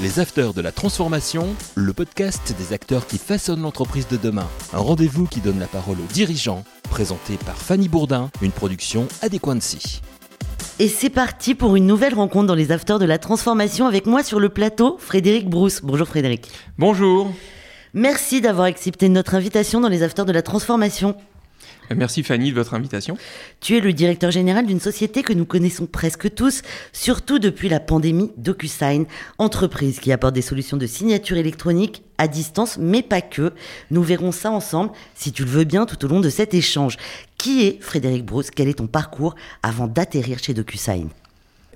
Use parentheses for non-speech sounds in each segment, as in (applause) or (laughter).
Les Afters de la Transformation, le podcast des acteurs qui façonnent l'entreprise de demain. Un rendez-vous qui donne la parole aux dirigeants, présenté par Fanny Bourdin, une production Adéquancy. Et c'est parti pour une nouvelle rencontre dans les Afters de la Transformation avec moi sur le plateau, Frédéric Brousse. Bonjour Frédéric. Bonjour. Merci d'avoir accepté notre invitation dans les Afters de la Transformation. Merci Fanny de votre invitation. Tu es le directeur général d'une société que nous connaissons presque tous, surtout depuis la pandémie DocuSign, entreprise qui apporte des solutions de signature électronique à distance, mais pas que. Nous verrons ça ensemble, si tu le veux bien, tout au long de cet échange. Qui est Frédéric Brousse Quel est ton parcours avant d'atterrir chez DocuSign?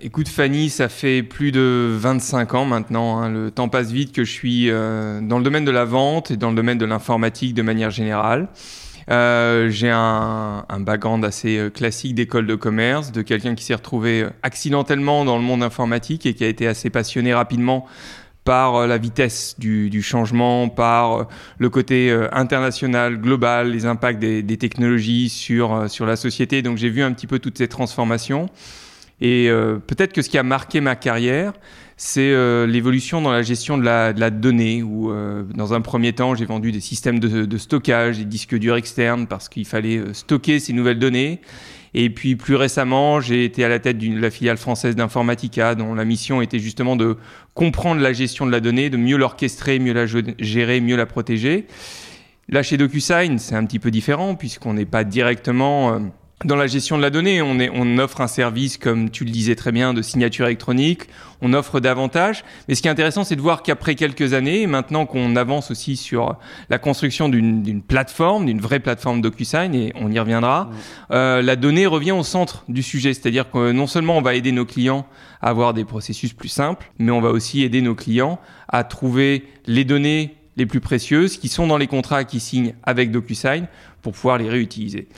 Écoute Fanny, ça fait plus de 25 ans maintenant, hein. le temps passe vite que je suis euh, dans le domaine de la vente et dans le domaine de l'informatique de manière générale. Euh, j'ai un, un, background assez euh, classique d'école de commerce, de quelqu'un qui s'est retrouvé euh, accidentellement dans le monde informatique et qui a été assez passionné rapidement par la vitesse du, changement, par le côté international, global, les impacts des, technologies sur, sur la société. Donc j'ai vu un petit peu toutes ces transformations. Et peut-être que ce qui a marqué ma carrière, c'est euh, l'évolution dans la gestion de la, donnée, où euh, dans un premier temps, j'ai vendu des systèmes de, de, stockage, des disques durs externes, parce qu'il fallait stocker ces nouvelles données. Et puis plus récemment, j'ai été à la tête de la filiale française d'Informatica, dont la mission était justement de comprendre la gestion de la donnée, de mieux l'orchestrer, mieux la gérer, mieux la protéger. Là, chez DocuSign, c'est un petit peu différent, puisqu'on n'est pas directement dans la gestion de la donnée, on, est, on, offre un service, comme tu le disais très bien, de signature électronique. On offre davantage. Mais ce qui est intéressant, c'est de voir qu'après quelques années, maintenant qu'on avance aussi sur la construction d'une plateforme, d'une vraie plateforme DocuSign, et on y reviendra, euh, la donnée revient au centre du sujet. C'est-à-dire que non seulement on va aider nos clients à avoir des processus plus simples, mais on va aussi aider nos clients à trouver les données les plus précieuses qui sont dans les contrats qu'ils signent avec DocuSign pour pouvoir les réutiliser.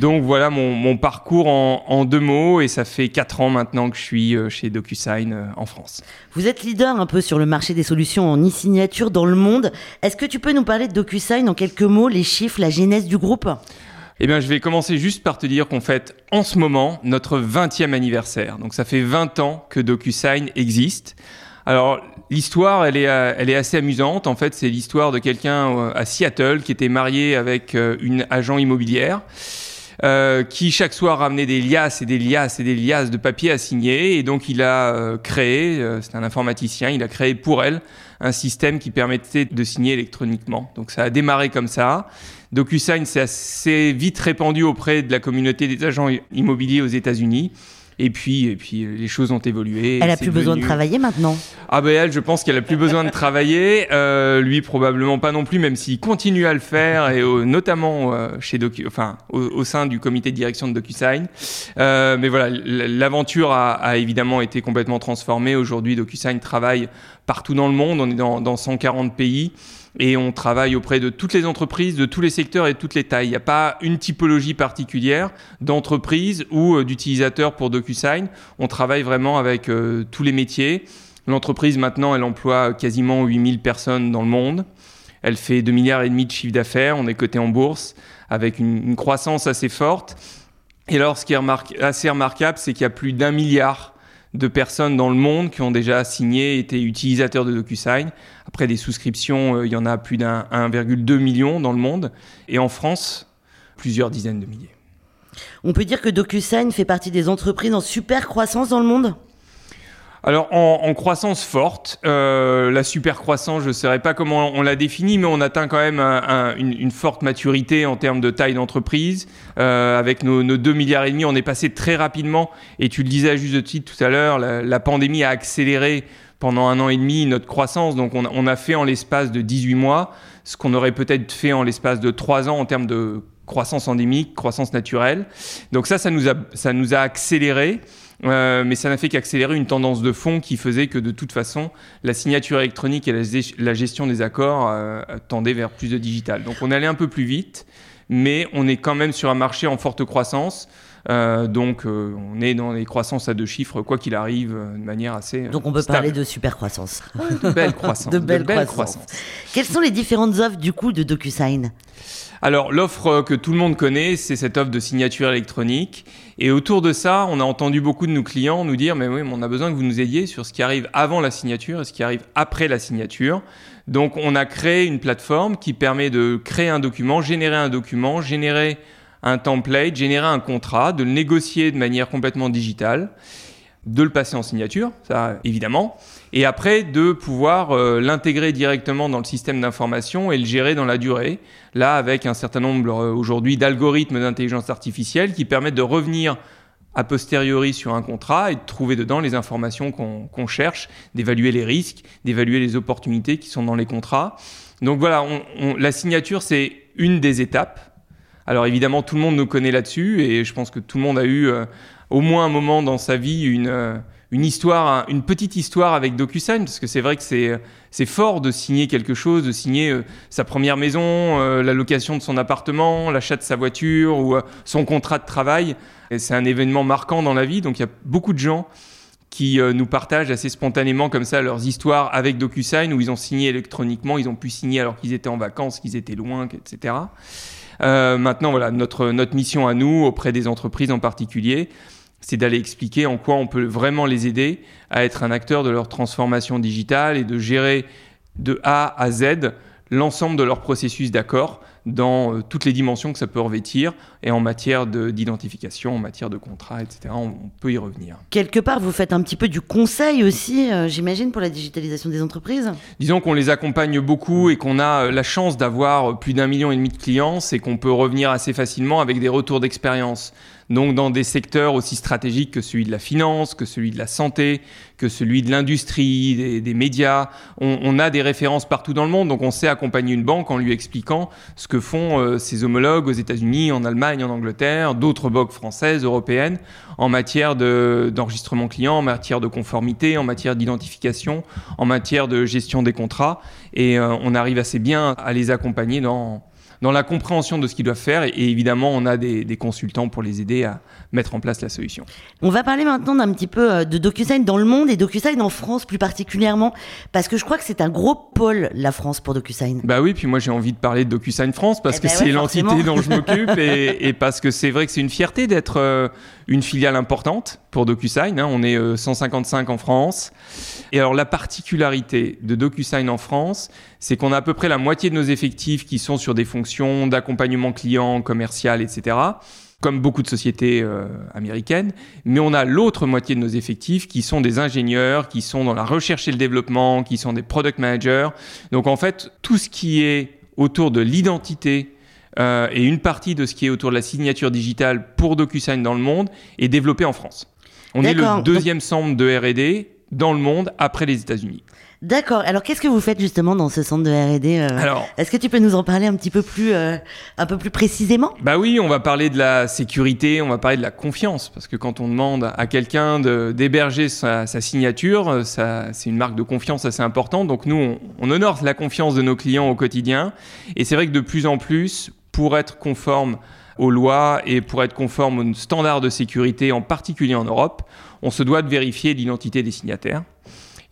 Donc voilà mon, mon parcours en, en, deux mots et ça fait quatre ans maintenant que je suis euh, chez DocuSign euh, en France. Vous êtes leader un peu sur le marché des solutions en e-signature dans le monde. Est-ce que tu peux nous parler de DocuSign en quelques mots, les chiffres, la genèse du groupe? Eh bien, je vais commencer juste par te dire qu'on fête en ce moment notre 20e anniversaire. Donc, ça fait 20 ans que DocuSign existe. Alors, l'histoire, elle est, euh, elle est assez amusante. En fait, c'est l'histoire de quelqu'un euh, à Seattle qui était marié avec euh, une agent immobilière. Euh, qui chaque soir ramenait des liasses et des liasses et des liasses de papier à signer. Et donc il a créé, c'est un informaticien, il a créé pour elle un système qui permettait de signer électroniquement. Donc ça a démarré comme ça. DocuSign s'est assez vite répandu auprès de la communauté des agents immobiliers aux États-Unis. Et puis, et puis les choses ont évolué. Elle a plus besoin de travailler maintenant Ah ben elle, je pense qu'elle a plus besoin de travailler. Euh, lui, probablement pas non plus, même s'il continue à le faire, et notamment euh, chez Docu, enfin, au, au, sein du comité de direction de DocuSign. Euh, mais voilà, l'aventure a, a, évidemment été complètement transformée. Aujourd'hui, DocuSign travaille partout dans le monde. On est dans, dans 140 pays et on travaille auprès de toutes les entreprises, de tous les secteurs et de toutes les tailles. Il n'y a pas une typologie particulière d'entreprise ou euh, d'utilisateur pour DocuSign. On travaille vraiment avec euh, tous les métiers. L'entreprise maintenant, elle emploie quasiment 8000 personnes dans le monde. Elle fait 2 milliards et demi de chiffre d'affaires. On est coté en bourse avec une, une, croissance assez forte. Et alors, ce qui est assez remarquable, c'est qu'il y a plus d'un milliard de personnes dans le monde qui ont déjà signé, été utilisateurs de DocuSign. Après des souscriptions, euh, il y en a plus d'un 1,2 million dans le monde. Et en France, plusieurs dizaines de milliers. On peut dire que DocuSign fait partie des entreprises en super croissance dans le monde? Alors en, en, croissance forte, euh, la super croissance, je ne saurais pas comment on l'a définit, mais on atteint quand même un, un, une, une, forte maturité en termes de taille d'entreprise. Euh, avec nos, nos 2 milliards et demi, on est passé très rapidement, et tu le disais à juste titre tout à l'heure, la, la, pandémie a accéléré pendant un an et demi notre croissance, donc on, on a fait en l'espace de 18 mois ce qu'on aurait peut-être fait en l'espace de 3 ans en termes de croissance endémique, croissance naturelle. Donc ça, ça nous a, ça nous a accéléré. Euh, mais ça n'a fait qu'accélérer une tendance de fond qui faisait que de toute façon, la signature électronique et la, la gestion des accords euh, tendaient vers plus de digital. Donc on allait un peu plus vite, mais on est quand même sur un marché en forte croissance Euh, donc, euh, on est dans les croissances à deux chiffres, quoi qu'il arrive, euh, de manière assez. Donc, on peut stable. parler de super croissance. de belle croissance. (laughs) de belle croissance. Quelles sont les différentes offres du coup de DocuSign? Alors, l'offre que tout le monde connaît, c'est cette offre de signature électronique. Et autour de ça, on a entendu beaucoup de nos clients nous dire, mais oui, mais on a besoin que vous nous aidiez sur ce qui arrive avant la signature et ce qui arrive après la signature. Donc, on a créé une plateforme qui permet de créer un document, générer un document, générer un template, générer un contrat, de le négocier de manière complètement digitale, de le passer en signature, ça évidemment, et après de pouvoir euh, l'intégrer directement dans le système d'information et le gérer dans la durée, là avec un certain nombre euh, aujourd'hui d'algorithmes d'intelligence artificielle qui permettent de revenir a posteriori sur un contrat et de trouver dedans les informations qu'on cherche, d'évaluer les risques, d'évaluer les opportunités qui sont dans les contrats. Donc voilà, la signature c'est une des étapes alors évidemment, tout le monde nous connaît là-dessus et je pense que tout le monde a eu euh, au moins un moment dans sa vie une, euh, histoire, une petite histoire avec DocuSign, parce que c'est vrai que c'est, c'est fort de signer quelque chose, de signer euh, sa première maison, euh, la location de son appartement, l'achat de sa voiture ou euh, son contrat de travail. C'est un événement marquant dans la vie, donc il y a beaucoup de gens qui euh, nous partagent assez spontanément comme ça leurs histoires avec DocuSign, où ils ont signé électroniquement, ils ont pu signer alors qu'ils étaient en vacances, qu'ils étaient loin, etc. Euh, maintenant, voilà, notre, notre mission à nous, auprès des entreprises en particulier, c'est d'aller expliquer en quoi on peut vraiment les aider à être un acteur de leur transformation digitale et de gérer de A à Z l'ensemble de leur processus d'accord dans euh, toutes les dimensions que ça peut revêtir et en matière de- d'identification, en matière de contrat, etc. On, on peut y revenir. Quelque part, vous faites un petit peu du conseil aussi, euh, j'imagine, pour la digitalisation des entreprises Disons qu'on les accompagne beaucoup et qu'on a euh, la chance d'avoir plus d'un million et demi de clients, c'est qu'on peut revenir assez facilement avec des retours d'expérience. Donc dans des secteurs aussi stratégiques que celui de la finance, que celui de la santé, que celui de l'industrie, des, des médias, on, a des références partout dans le monde. Donc on sait accompagner une banque en lui expliquant ce que font euh, ses homologues aux États-Unis, en Allemagne, en Angleterre, d'autres banques françaises, européennes, en matière de- d'enregistrement client, en matière de conformité, en matière d'identification, en matière de gestion des contrats. Et euh, on arrive assez bien à les accompagner dans, dans la compréhension de ce qu'ils doivent faire. Et, et évidemment, on a des, des consultants pour les aider à mettre en place la solution. On va parler maintenant d'un petit peu euh, de DocuSign dans le monde et DocuSign en France plus particulièrement, parce que je crois que c'est un gros pôle, la France, pour DocuSign. Bah oui, puis moi j'ai envie de parler de DocuSign France parce Eh que ben c'est ouais, l'entité dont je m'occupe (laughs) et, et parce que c'est vrai que c'est une fierté d'être euh, une filiale importante pour DocuSign. hein. On est euh, 155 en France. Et alors la particularité de DocuSign en France, c'est qu'on a à peu près la moitié de nos effectifs qui sont sur des fonctions d'accompagnement client, commercial, etc. Comme beaucoup de sociétés euh, américaines, mais on a l'autre moitié de nos effectifs qui sont des ingénieurs, qui sont dans la recherche et le développement, qui sont des product managers, donc en fait, tout ce qui est autour de l'identité euh, et une partie de ce qui est autour de la signature digitale pour DocuSign dans le monde est développé en France. On est le deuxième centre de R&D dans le monde après les États-Unis. D'accord. Alors, qu'est-ce que vous faites justement dans ce centre de R&D euh, Alors, Est-ce que tu peux nous en parler un petit peu plus, euh, un peu plus précisément? Bah oui, on va parler de la sécurité, on va parler de la confiance, parce que quand on demande à quelqu'un d'héberger sa, sa signature, euh, ça, c'est une marque de confiance assez importante. Donc nous, on, on honore la confiance de nos clients au quotidien, et c'est vrai que de plus en plus, pour être conforme aux lois et pour être conforme aux standards de sécurité, en particulier en Europe, on se doit de vérifier l'identité des signataires.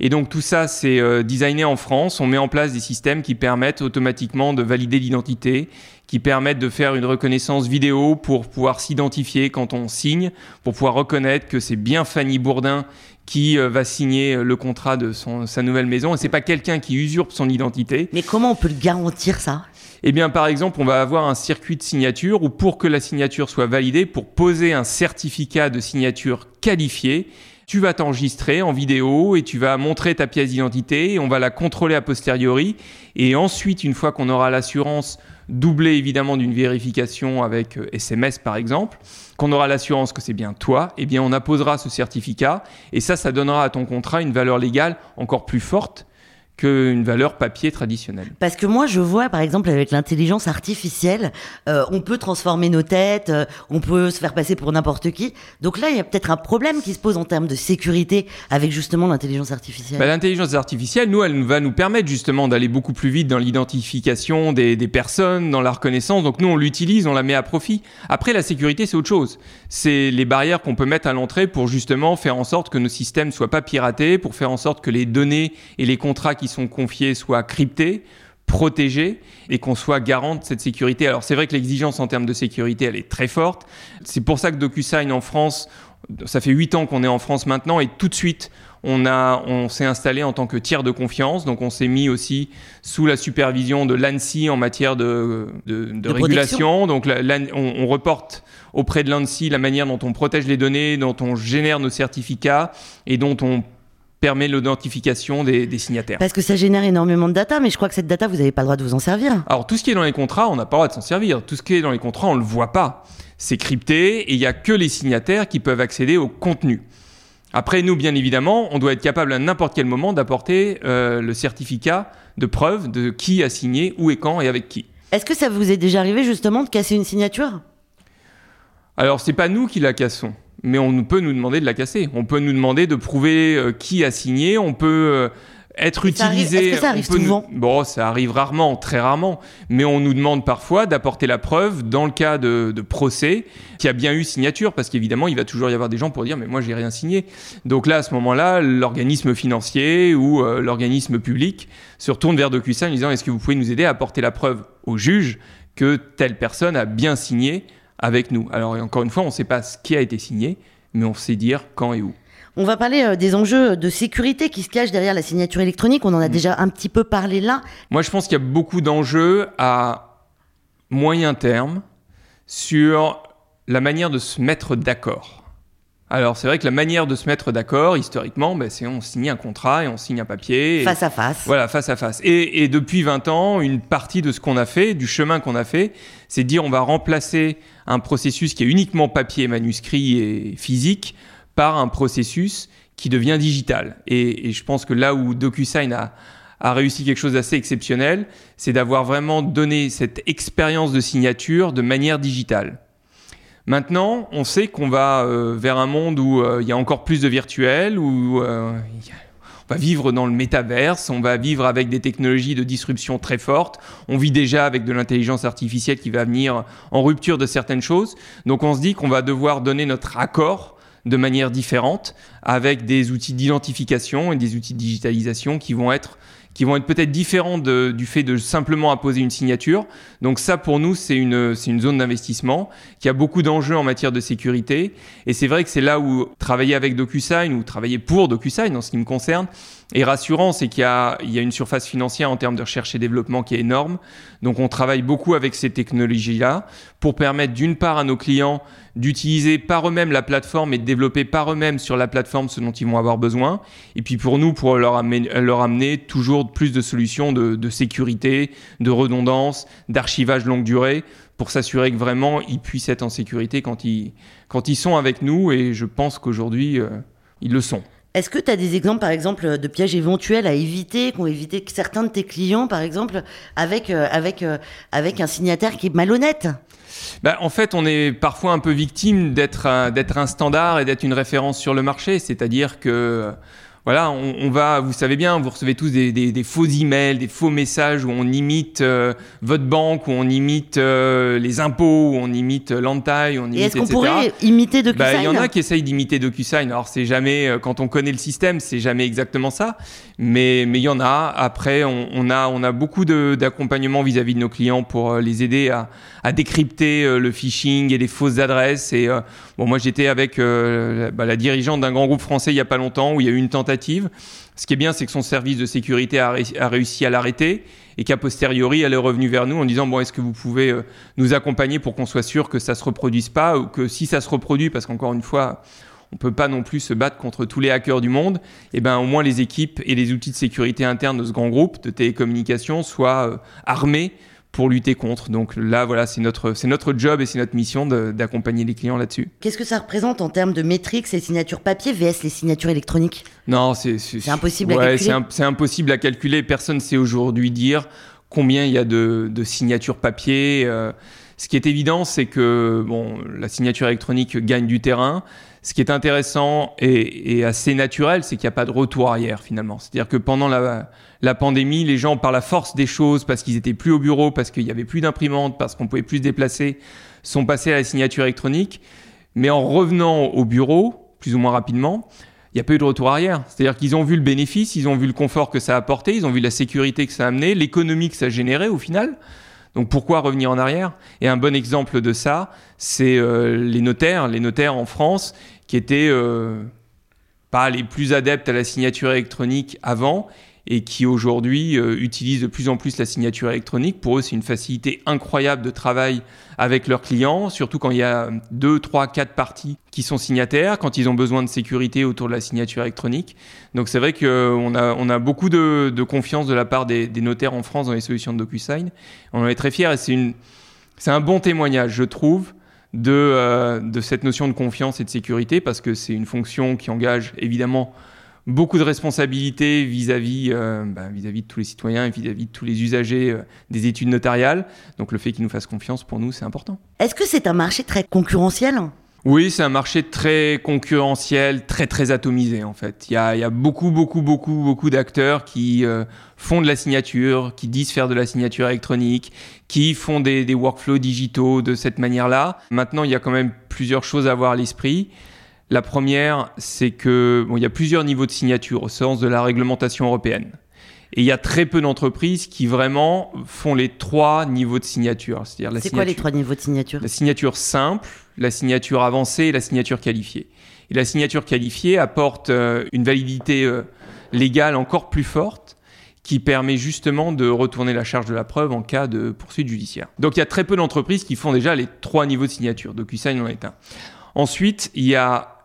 Et donc tout ça, c'est euh, designé en France. On met en place des systèmes qui permettent automatiquement de valider l'identité, qui permettent de faire une reconnaissance vidéo pour pouvoir s'identifier quand on signe, pour pouvoir reconnaître que c'est bien Fanny Bourdin qui euh, va signer le contrat de sa nouvelle maison. Et c'est pas quelqu'un qui usurpe son identité. Mais comment on peut le garantir ça? Eh bien, par exemple, on va avoir un circuit de signature où pour que la signature soit validée, pour poser un certificat de signature qualifié, tu vas t'enregistrer en vidéo et tu vas montrer ta pièce d'identité et on va la contrôler a posteriori. Et ensuite, une fois qu'on aura l'assurance doublée évidemment d'une vérification avec euh, SMS par exemple, qu'on aura l'assurance que c'est bien toi, eh bien on apposera ce certificat et ça, ça donnera à ton contrat une valeur légale encore plus forte qu'une valeur papier traditionnelle. Parce que moi, je vois, par exemple, avec l'intelligence artificielle, euh, on peut transformer nos têtes, euh, on peut se faire passer pour n'importe qui. Donc là, il y a peut-être un problème qui se pose en termes de sécurité avec justement l'intelligence artificielle. Bah, l'intelligence artificielle, nous, elle va nous permettre justement d'aller beaucoup plus vite dans l'identification des, des, personnes, dans la reconnaissance. Donc nous, on l'utilise, on la met à profit. Après, la sécurité, c'est autre chose. C'est les barrières qu'on peut mettre à l'entrée pour justement faire en sorte que nos systèmes soient pas piratés, pour faire en sorte que les données et les contrats qui sont confiés soient cryptés, protégés et qu'on soit garant de cette sécurité. Alors c'est vrai que l'exigence en termes de sécurité, elle est très forte. C'est pour ça que DocuSign en France, ça fait huit ans qu'on est en France maintenant et tout de suite, on, a, on s'est installé en tant que tiers de confiance, donc on s'est mis aussi sous la supervision de l'ANSI en matière de, de, de, de régulation. Donc la, la, on, on, reporte auprès de l'ANSI la manière dont on protège les données, dont on génère nos certificats et dont on permet l'identification des, des, signataires. Parce que ça génère énormément de data, mais je crois que cette data, vous n'avez pas le droit de vous en servir. Alors tout ce qui est dans les contrats, on n'a pas le droit de s'en servir. Tout ce qui est dans les contrats, on ne le voit pas. C'est crypté et il n'y a que les signataires qui peuvent accéder au contenu. Après, nous, bien évidemment, on doit être capable à n'importe quel moment d'apporter euh, le certificat de preuve de qui a signé, où et quand et avec qui. Est-ce que ça vous est déjà arrivé justement de casser une signature? Alors, c'est pas nous qui la cassons mais on peut nous demander de la casser. On peut nous demander de prouver euh, qui a signé. On peut euh, être Et utilisé. Est-ce que ça arrive souvent nous... Bon, ça arrive rarement, très rarement. Mais on nous demande parfois d'apporter la preuve, dans le cas de, de procès, qu'il y a bien eu signature, parce qu'évidemment, il va toujours y avoir des gens pour dire, mais moi, j'ai rien signé. Donc là, à ce moment-là, l'organisme financier ou euh, l'organisme public se retourne vers DocuSign en disant, est-ce que vous pouvez nous aider à apporter la preuve au juge que telle personne a bien signé avec nous. Alors encore une fois, on ne sait pas ce qui a été signé, mais on sait dire quand et où. On va parler euh, des enjeux de sécurité qui se cachent derrière la signature électronique. On en a mmh. déjà un petit peu parlé là. Moi, je pense qu'il y a beaucoup d'enjeux à moyen terme sur la manière de se mettre d'accord. Alors c'est vrai que la manière de se mettre d'accord, historiquement, ben, c'est on signe un contrat et on signe un papier. Et, face à face. Voilà, face à face. Et, et depuis 20 ans, une partie de ce qu'on a fait, du chemin qu'on a fait, c'est de dire on va remplacer un processus qui est uniquement papier, manuscrit et physique par un processus qui devient digital. Et, je pense que là où DocuSign a, a réussi quelque chose d'assez exceptionnel, c'est d'avoir vraiment donné cette expérience de signature de manière digitale. Maintenant, on sait qu'on va euh, vers un monde où euh, il y a encore plus de virtuel, où euh, on va vivre dans le métaverse, on va vivre avec des technologies de disruption très fortes. On vit déjà avec de l'intelligence artificielle qui va venir en rupture de certaines choses. Donc on se dit qu'on va devoir donner notre accord de manière différente avec des outils d'identification et des outils de digitalisation qui vont être qui vont être peut-être différents de, du fait de simplement apposer une signature. Donc ça, pour nous, c'est une, c'est une zone d'investissement qui a beaucoup d'enjeux en matière de sécurité. Et c'est vrai que c'est là où travailler avec DocuSign ou travailler pour DocuSign, en ce qui me concerne, est rassurant, c'est qu'il y y a une surface financière en termes de recherche et développement qui est énorme. Donc on travaille beaucoup avec ces technologies-là pour permettre d'une part à nos clients d'utiliser par eux-mêmes la plateforme et de développer par eux-mêmes sur la plateforme ce dont ils vont avoir besoin. Et puis pour nous, pour leur amener, toujours plus de solutions de, de sécurité, de redondance, d'archivage longue durée pour s'assurer que vraiment ils puissent être en sécurité quand ils, quand ils sont avec nous. Et je pense qu'aujourd'hui, euh, ils le sont. Est-ce que tu as des exemples, par exemple, de pièges éventuels à éviter, qu'ont évité certains de tes clients, par exemple, avec, euh, euh, un signataire qui est malhonnête? Ben, en fait, on est parfois un peu victime d'être d'être un standard et d'être une référence sur le marché. C'est-à-dire que voilà, on, on, va, vous savez bien, vous recevez tous des, des, des faux emails, des faux messages où on imite euh, votre banque, où on imite euh, les impôts, où on imite euh, l'entaille, on imite, Et est-ce qu'on pourrait imiter DocuSign bah, Il y en a qui essayent d'imiter DocuSign. Alors c'est jamais, quand on connaît le système, c'est jamais exactement ça, mais mais il y en a. Après, on, on a on a beaucoup d'accompagnement vis-à-vis de nos clients pour les aider à, à décrypter le phishing et les fausses adresses. Et bon, moi j'étais avec la, bah, la dirigeante d'un grand groupe français il y a pas longtemps où il y a eu une tentative ce qui est bien, c'est que son service de sécurité a, ré a réussi à l'arrêter et qu'a posteriori, elle est revenue vers nous en disant bon, est-ce que vous pouvez euh, nous accompagner pour qu'on soit sûr que ça se reproduise pas ou que si ça se reproduit, parce qu'encore une fois, on peut pas non plus se battre contre tous les hackers du monde, et ben au moins les équipes et les outils de sécurité interne de ce grand groupe de télécommunications soient euh, armés pour lutter contre. Donc là, voilà, c'est notre, c'est notre job et c'est notre mission d'accompagner les clients là-dessus. Qu'est-ce que ça représente en termes de métriques, ces signatures papier vs les signatures électroniques? Non, c'est impossible à calculer. C'est impossible à calculer. Personne ne sait aujourd'hui dire combien il y a de, de signatures papier. Euh, ce qui est évident, c'est que bon, la signature électronique gagne du terrain. Ce qui est intéressant et, assez naturel, c'est qu'il n'y a pas de retour arrière finalement. C'est-à-dire que pendant la, pandémie, les gens, par la force des choses, parce qu'ils étaient plus au bureau, parce qu'il y avait plus d'imprimantes, parce qu'on pouvait plus se déplacer, sont passés à la signature électronique. Mais en revenant au bureau, plus ou moins rapidement, il n'y a pas eu de retour arrière. C'est-à-dire qu'ils ont vu le bénéfice, ils ont vu le confort que ça a apporté, ils ont vu la sécurité que ça a amené, l'économie que ça a généré au final. Donc pourquoi revenir en arrière? Et un bon exemple de ça, c'est euh, les notaires, les notaires en France qui étaient euh, pas les plus adeptes à la signature électronique avant et qui aujourd'hui euh, utilisent de plus en plus la signature électronique. Pour eux, c'est une facilité incroyable de travail avec leurs clients, surtout quand il y a deux, trois, quatre parties qui sont signataires, quand ils ont besoin de sécurité autour de la signature électronique. Donc c'est vrai qu'on a, on a beaucoup de, confiance de la part des, notaires en France dans les solutions de DocuSign. On en est très fiers et c'est, un bon témoignage, je trouve, euh, de cette notion de confiance et de sécurité, parce que c'est une fonction qui engage évidemment beaucoup de responsabilités vis-à-vis euh, bah, vis-à-vis de tous les citoyens et vis-à-vis de tous les usagers euh, des études notariales. Donc le fait qu'ils nous fassent confiance, pour nous, c'est important. Est-ce que c'est un marché très concurrentiel oui, c'est un marché très concurrentiel, très très atomisé en fait. Il y a, il y a beaucoup beaucoup beaucoup beaucoup d'acteurs qui euh, font de la signature, qui disent faire de la signature électronique, qui font des, des workflows digitaux de cette manière-là. Maintenant, il y a quand même plusieurs choses à avoir à l'esprit. La première, c'est que bon, il y a plusieurs niveaux de signature au sens de la réglementation européenne. Et il y a très peu d'entreprises qui vraiment font les trois niveaux de signature. C'est-à-dire C'est quoi les trois niveaux de signature? La signature simple, la signature avancée et la signature qualifiée. Et la signature qualifiée apporte euh, une validité euh, légale encore plus forte qui permet justement de retourner la charge de la preuve en cas de poursuite judiciaire. Donc il y a très peu d'entreprises qui font déjà les trois niveaux de signature. DocuSign en est un. Ensuite, il y a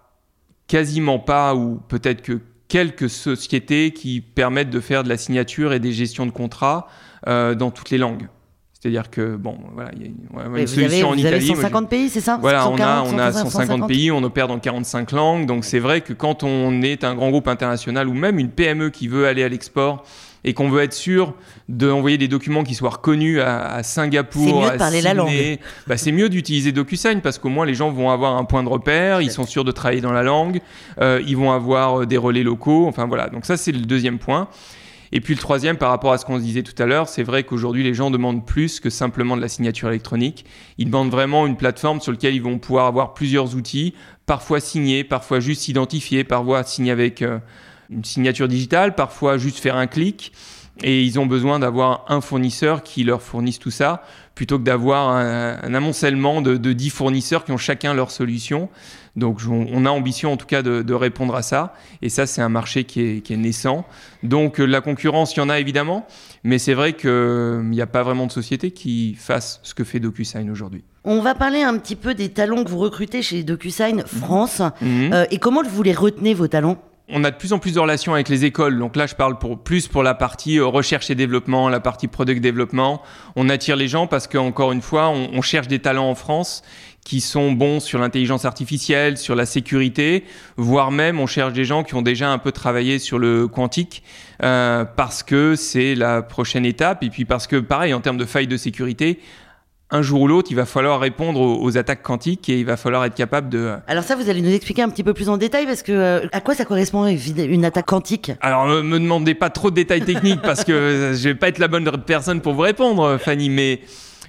quasiment pas, ou peut-être que quelques sociétés qui permettent de faire de la signature et des gestions de contrats euh, dans toutes les langues. C'est-à-dire que, bon, voilà, il y a une, solution en Italie. 150 pays, c'est ça? Voilà, on a, on a 150, pays, on opère dans 45 langues. Donc c'est vrai que quand on est un grand groupe international ou même une PME qui veut aller à l'export et qu'on veut être sûr d'envoyer des documents qui soient reconnus à, Singapour, c'est mieux de parler la langue. Bah, c'est mieux d'utiliser DocuSign parce qu'au moins les gens vont avoir un point de repère, ils sont sûrs de travailler dans la langue, euh, ils vont avoir euh, des relais locaux. Enfin voilà, donc ça c'est le deuxième point. Et puis le troisième, par rapport à ce qu'on se disait tout à l'heure, c'est vrai qu'aujourd'hui les gens demandent plus que simplement de la signature électronique. Ils demandent vraiment une plateforme sur laquelle ils vont pouvoir avoir plusieurs outils, parfois signés, parfois juste identifiés, parfois signés avec euh, une signature digitale, parfois juste faire un clic. Et ils ont besoin d'avoir un fournisseur qui leur fournisse tout ça, plutôt que d'avoir un, amoncellement de, de 10 fournisseurs qui ont chacun leur solution. Donc on a ambition en tout cas de, répondre à ça. Et ça, c'est un marché qui est, qui est, naissant. Donc la concurrence, il y en a évidemment. Mais c'est vrai qu'il n'y a pas vraiment de société qui fasse ce que fait DocuSign aujourd'hui. On va parler un petit peu des talents que vous recrutez chez DocuSign France. Mhm. Euh, et comment vous les retenez, vos talents? On a de plus en plus de relations avec les écoles. Donc là, je parle pour, plus pour la partie euh, recherche et développement, la partie product développement. On attire les gens parce qu'encore une fois, on, cherche des talents en France qui sont bons sur l'intelligence artificielle, sur la sécurité, voire même on cherche des gens qui ont déjà un peu travaillé sur le quantique euh, parce que c'est la prochaine étape et puis parce que pareil en termes de failles de sécurité, un jour ou l'autre, il va falloir répondre aux, attaques quantiques et il va falloir être capable de. Euh, Alors ça, vous allez nous expliquer un petit peu plus en détail parce que euh, à quoi ça correspond une attaque quantique? Alors me, me demandez pas trop de détails techniques parce que je vais pas être la bonne personne pour vous répondre, Fanny, mais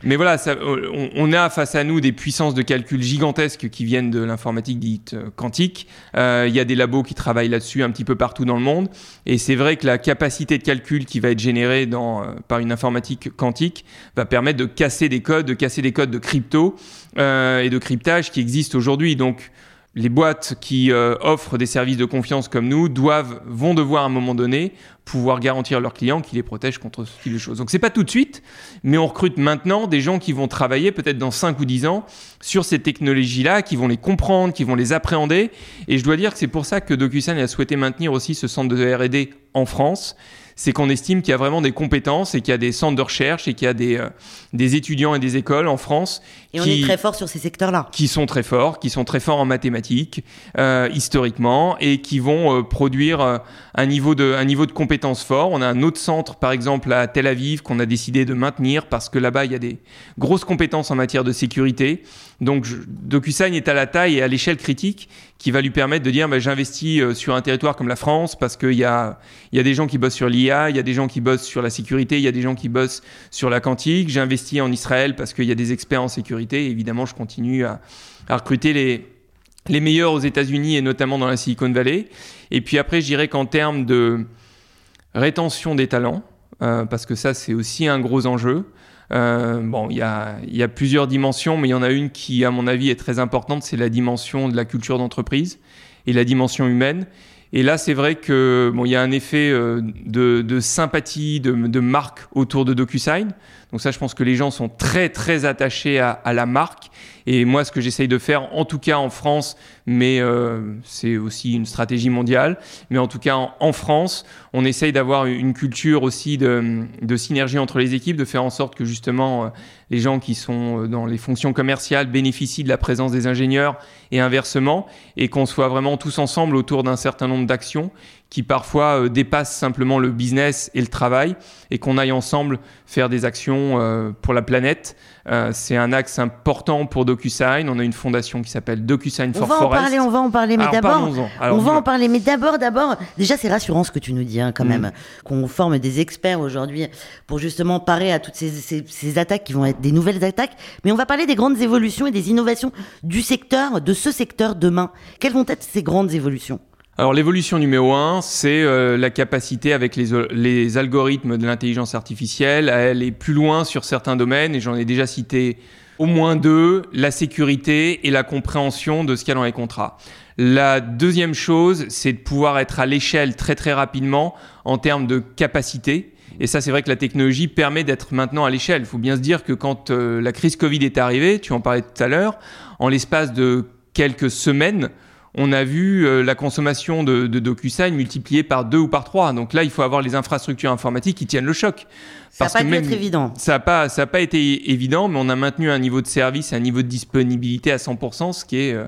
mais voilà, ça, on, a face à nous des puissances de calcul gigantesques qui viennent de l'informatique dite euh, quantique. Euh, il y a des labos qui travaillent là-dessus un petit peu partout dans le monde. Et c'est vrai que la capacité de calcul qui va être générée euh, par une informatique quantique va permettre de casser des codes, de casser des codes de crypto et de cryptage qui existent aujourd'hui. Donc, les boîtes qui euh, offrent des services de confiance comme nous doivent, vont devoir à un moment donné pouvoir garantir leurs clients qu'ils les protègent contre ce type de choses. Donc c'est pas tout de suite, mais on recrute maintenant des gens qui vont travailler peut-être dans 5 ou 10 ans sur ces technologies-là, qui vont les comprendre, qui vont les appréhender. Et je dois dire que c'est pour ça que DocuSign a souhaité maintenir aussi ce centre de R&D en France c'est qu'on estime qu'il y a vraiment des compétences et qu'il y a des centres de recherche et qu'il y a des, euh, des étudiants et des écoles en France et on est très fort sur ces secteurs-là. Qui sont très forts, qui sont très forts en mathématiques, euh, historiquement, et qui vont euh, produire un, niveau de, un niveau de compétences fort. On a un autre centre, par exemple, à Tel Aviv, qu'on a décidé de maintenir parce que là-bas, il y a des grosses compétences en matière de sécurité. Donc, DocuSign est à la taille et à l'échelle critique qui va lui permettre de dire bah, j'investis euh, sur un territoire comme la France parce qu'il y a, y a des gens qui bossent sur l'IA, il y a des gens qui bossent sur la sécurité, il y a des gens qui bossent sur la quantique. J'investis en Israël parce qu'il y a des experts en sécurité. évidemment, je continue à, recruter les, les meilleurs aux États-Unis et notamment dans la Silicon Valley. Et puis après, je dirais qu'en termes de rétention des talents, euh, parce que ça, c'est aussi un gros enjeu. Euh, bon, il y a, plusieurs dimensions, mais il y en a une qui, à mon avis, est très importante, c'est la dimension de la culture d'entreprise et la dimension humaine. Et là, c'est vrai que bon, il y a un effet euh, de, de, sympathie, de, de, marque autour de DocuSign. Donc ça, je pense que les gens sont très très attachés à, la marque. Et moi, ce que j'essaye de faire, en tout cas en France, mais euh, c'est aussi une stratégie mondiale, mais en tout cas en, France, on essaye d'avoir une culture aussi de, de, synergie entre les équipes, de faire en sorte que justement euh, les gens qui sont euh, dans les fonctions commerciales bénéficient de la présence des ingénieurs et inversement, et qu'on soit vraiment tous ensemble autour d'un certain nombre d'actions qui parfois euh, dépassent simplement le business et le travail et qu'on aille ensemble faire des actions euh, pour la planète. Euh, c'est un axe important pour DocuSign. On a une fondation qui s'appelle DocuSign for Forest. On va en parler, on va en parler, mais d'abord, on va en parler, mais d'abord, d'abord, déjà c'est rassurant ce que tu nous dis hein, quand mm. même, qu'on forme des experts aujourd'hui pour justement parer à toutes ces, ces, ces attaques qui vont être des nouvelles attaques. Mais on va parler des grandes évolutions et des innovations du secteur, de ce secteur demain. Quelles vont être ces grandes évolutions? Alors l'évolution numéro un, c'est euh, la capacité avec les, algorithmes de l'intelligence artificielle à aller plus loin sur certains domaines, et j'en ai déjà cité au moins deux, la sécurité et la compréhension de ce qu'il y a dans les contrats. La deuxième chose, c'est de pouvoir être à l'échelle très très rapidement en termes de capacité. Et ça, c'est vrai que la technologie permet d'être maintenant à l'échelle. Il faut bien se dire que quand euh, la crise Covid est arrivée, tu en parlais tout à l'heure, en l'espace de quelques semaines, on a vu euh, la consommation de, de DocuSign multipliée par deux ou par trois. Donc là, il faut avoir les infrastructures informatiques qui tiennent le choc. Ça n'a pas être évident. Ça n'a pas, ça a pas été évident, mais on a maintenu un niveau de service un niveau de disponibilité à 100%, ce qui est euh,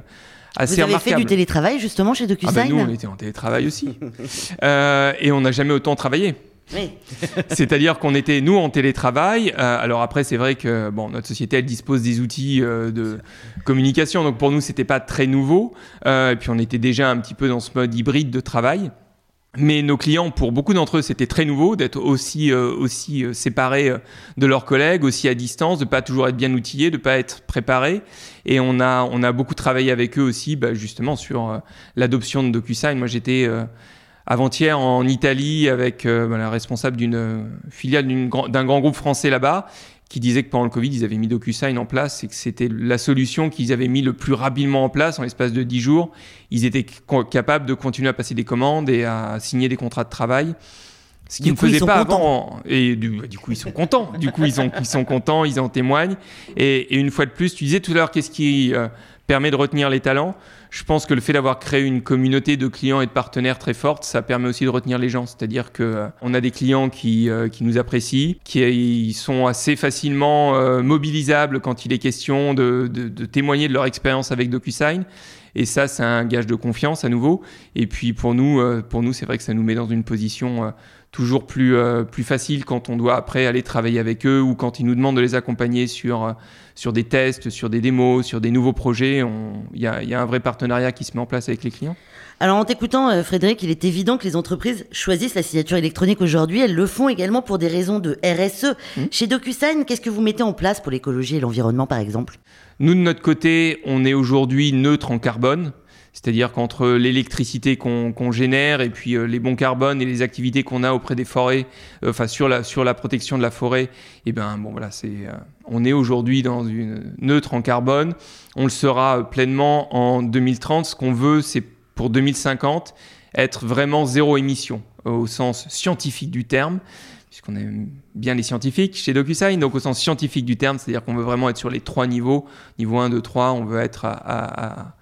assez Vous avez fait du télétravail justement chez DocuSign ah ben Nous, on était en télétravail aussi. euh, et on n'a jamais autant travaillé. (laughs) C'est-à-dire qu'on était, nous, en télétravail. Euh, alors après, c'est vrai que bon, notre société, elle dispose des outils euh, de communication. Donc pour nous, c'était pas très nouveau. Euh, et puis on était déjà un petit peu dans ce mode hybride de travail. Mais nos clients, pour beaucoup d'entre eux, c'était très nouveau d'être aussi, aussi séparés de leurs collègues, aussi à distance, de pas toujours être bien outillés, de pas être préparés. Et on a, on a beaucoup travaillé avec eux aussi, bah, justement, sur l'adoption de DocuSign. Moi, j'étais avant-hier en Italie avec euh, bah, la responsable d'une euh, filiale d'un grand groupe français là-bas qui disait que pendant le Covid, ils avaient mis DocuSign en place et que c'était la solution qu'ils avaient mis le plus rapidement en place en l'espace de 10 jours. Ils étaient capables de continuer à passer des commandes et à signer des contrats de travail. Ce qu'ils ne faisaient pas avant. Et du, du, coup, ils sont contents. Du coup, ils, sont, ils sont contents, ils en témoignent. Et, et, une fois de plus, tu disais tout à l'heure, qu'est-ce qui euh, permet de retenir les talents je pense que le fait d'avoir créé une communauté de clients et de partenaires très forte, ça permet aussi de retenir les gens. C'est-à-dire que euh, on a des clients qui, euh, qui nous apprécient, qui sont assez facilement euh, mobilisables quand il est question de, de, de témoigner de leur expérience avec DocuSign. Et ça, c'est un gage de confiance à nouveau. Et puis pour nous, pour nous, c'est vrai que ça nous met dans une position toujours plus, plus facile quand on doit après aller travailler avec eux ou quand ils nous demandent de les accompagner sur sur des tests, sur des démos, sur des nouveaux projets. Il y, a, un vrai partenariat qui se met en place avec les clients. Alors en t'écoutant, euh, Frédéric, il est évident que les entreprises choisissent la signature électronique aujourd'hui. Elles le font également pour des raisons de RSE. Mmh. Chez DocuSign, qu'est-ce que vous mettez en place pour l'écologie et l'environnement, par exemple? Nous, de notre côté, on est aujourd'hui neutre en carbone. C'est-à-dire qu'entre l'électricité qu'on génère et puis euh, les bons carbones et les activités qu'on a auprès des forêts, euh, enfin sur la sur la protection de la forêt, et eh ben bon voilà, c'est euh, on est aujourd'hui dans une neutre en carbone. On le sera pleinement en 2030. Ce qu'on veut, c'est pour 2050 être vraiment zéro émission au sens scientifique du terme puisqu'on aime bien les scientifiques chez DocuSign, donc au sens scientifique du terme, c'est-à-dire qu'on veut vraiment être sur les trois niveaux. Niveau 1, 2, 3, on veut être à,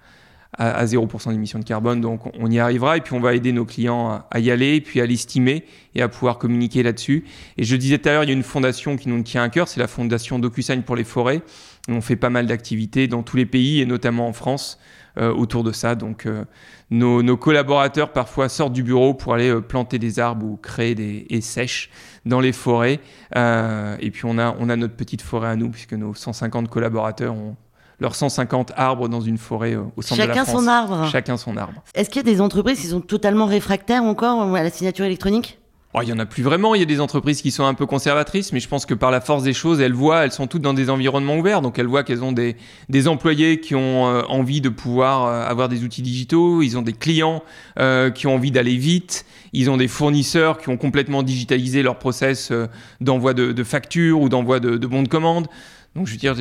0% d'émissions de carbone. Donc on y arrivera et puis on va aider nos clients à, y aller, puis à l'estimer et à pouvoir communiquer là-dessus. Et je disais tout à l'heure, il y a une fondation qui nous tient à cœur, c'est la fondation DocuSign pour les forêts. On fait pas mal d'activités dans tous les pays et notamment en France euh, autour de ça. Donc euh, nos, collaborateurs parfois sortent du bureau pour aller euh, planter des arbres ou créer des et sèches dans les forêts. et puis on a, on a notre petite forêt à nous puisque nos 150 collaborateurs ont leurs 150 arbres dans une forêt au centre de la France. Chacun son arbre. Chacun son arbre. Est-ce qu'il y a des entreprises qui sont totalement réfractaires encore à la signature électronique? Oh, il y en a plus vraiment. Il y a des entreprises qui sont un peu conservatrices, mais je pense que par la force des choses, elles voient, elles sont toutes dans des environnements ouverts. Donc elles voient qu'elles ont des, des employés qui ont euh, envie de pouvoir euh, avoir des outils digitaux. Ils ont des clients euh, qui ont envie d'aller vite. Ils ont des fournisseurs qui ont complètement digitalisé leur process d'envoi de, de, factures ou d'envoi de, de bons de commande. Donc je veux dire,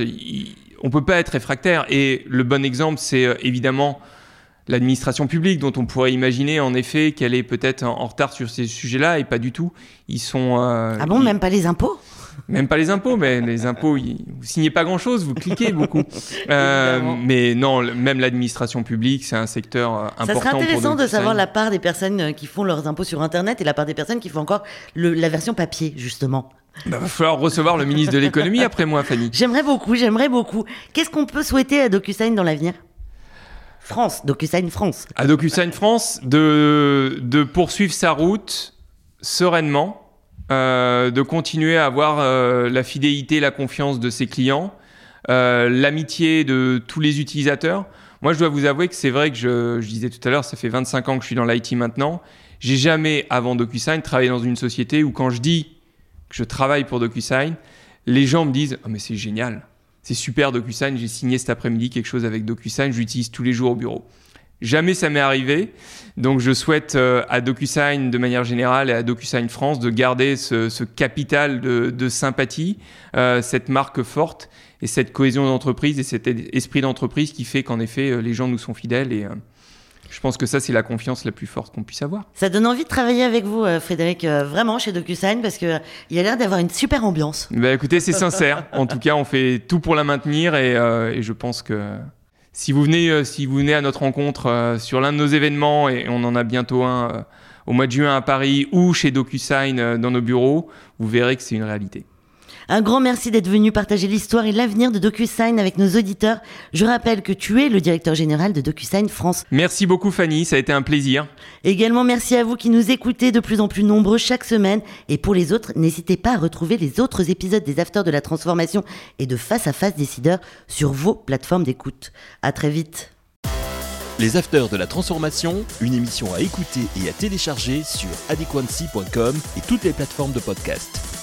on peut pas être réfractaire. Et le bon exemple, c'est évidemment l'administration publique, dont on pourrait imaginer en effet qu'elle est peut-être en, retard sur ces sujets-là, et pas du tout. Ils sont. Euh, ah bon, même pas les impôts? Même pas les impôts, mais les impôts, vous signez pas grand-chose, vous cliquez beaucoup. (laughs) Euh, mais non, même l'administration publique, c'est un secteur important. Euh, ça serait intéressant de savoir la part des personnes qui font leurs impôts sur Internet et la part des personnes qui font encore la version papier, justement. Il bah, va falloir recevoir le ministre de l'économie après moi, Fanny. J'aimerais beaucoup, j'aimerais beaucoup. Qu'est-ce qu'on peut souhaiter à DocuSign dans l'avenir? France, DocuSign France. À DocuSign France, de, de poursuivre sa route sereinement, euh, de continuer à avoir euh, la fidélité, la confiance de ses clients, euh, l'amitié de tous les utilisateurs. Moi, je dois vous avouer que c'est vrai que je, je disais tout à l'heure, ça fait 25 ans que je suis dans l'IT maintenant. J'ai jamais, avant DocuSign, travaillé dans une société où quand je dis je travaille pour DocuSign, les gens me disent oh, mais c'est génial c'est super DocuSign, j'ai signé cet après-midi quelque chose avec DocuSign, j'utilise tous les jours au bureau. Jamais ça m'est arrivé, donc je souhaite euh, à DocuSign de manière générale et à DocuSign France de garder ce, capital de, sympathie, euh, cette marque forte et cette cohésion d'entreprise et cet esprit d'entreprise qui fait qu'en effet euh, les gens nous sont fidèles et je pense que ça, c'est la confiance la plus forte qu'on puisse avoir. Ça donne envie de travailler avec vous, euh, Frédéric, euh, vraiment chez DocuSign, parce qu'il y a l'air d'avoir une super ambiance. Bah, écoutez, c'est sincère. (laughs) en tout cas, on fait tout pour la maintenir et, euh, je pense que si vous venez, si vous venez à notre rencontre sur l'un de nos événements, et on en a bientôt un au mois de juin à Paris ou chez DocuSign dans nos bureaux, vous verrez que c'est une réalité. Un grand merci d'être venu partager l'histoire et l'avenir de DocuSign avec nos auditeurs. Je rappelle que tu es le directeur général de DocuSign France. Merci beaucoup Fanny, ça a été un plaisir. Également merci à vous qui nous écoutez de plus en plus nombreux chaque semaine. Et pour les autres, n'hésitez pas à retrouver les autres épisodes des Afters de la Transformation et de Face à Face Décideurs sur vos plateformes d'écoute. À très vite. Les Afters de la Transformation, une émission à écouter et à télécharger sur adequancy.com et toutes les plateformes de podcast.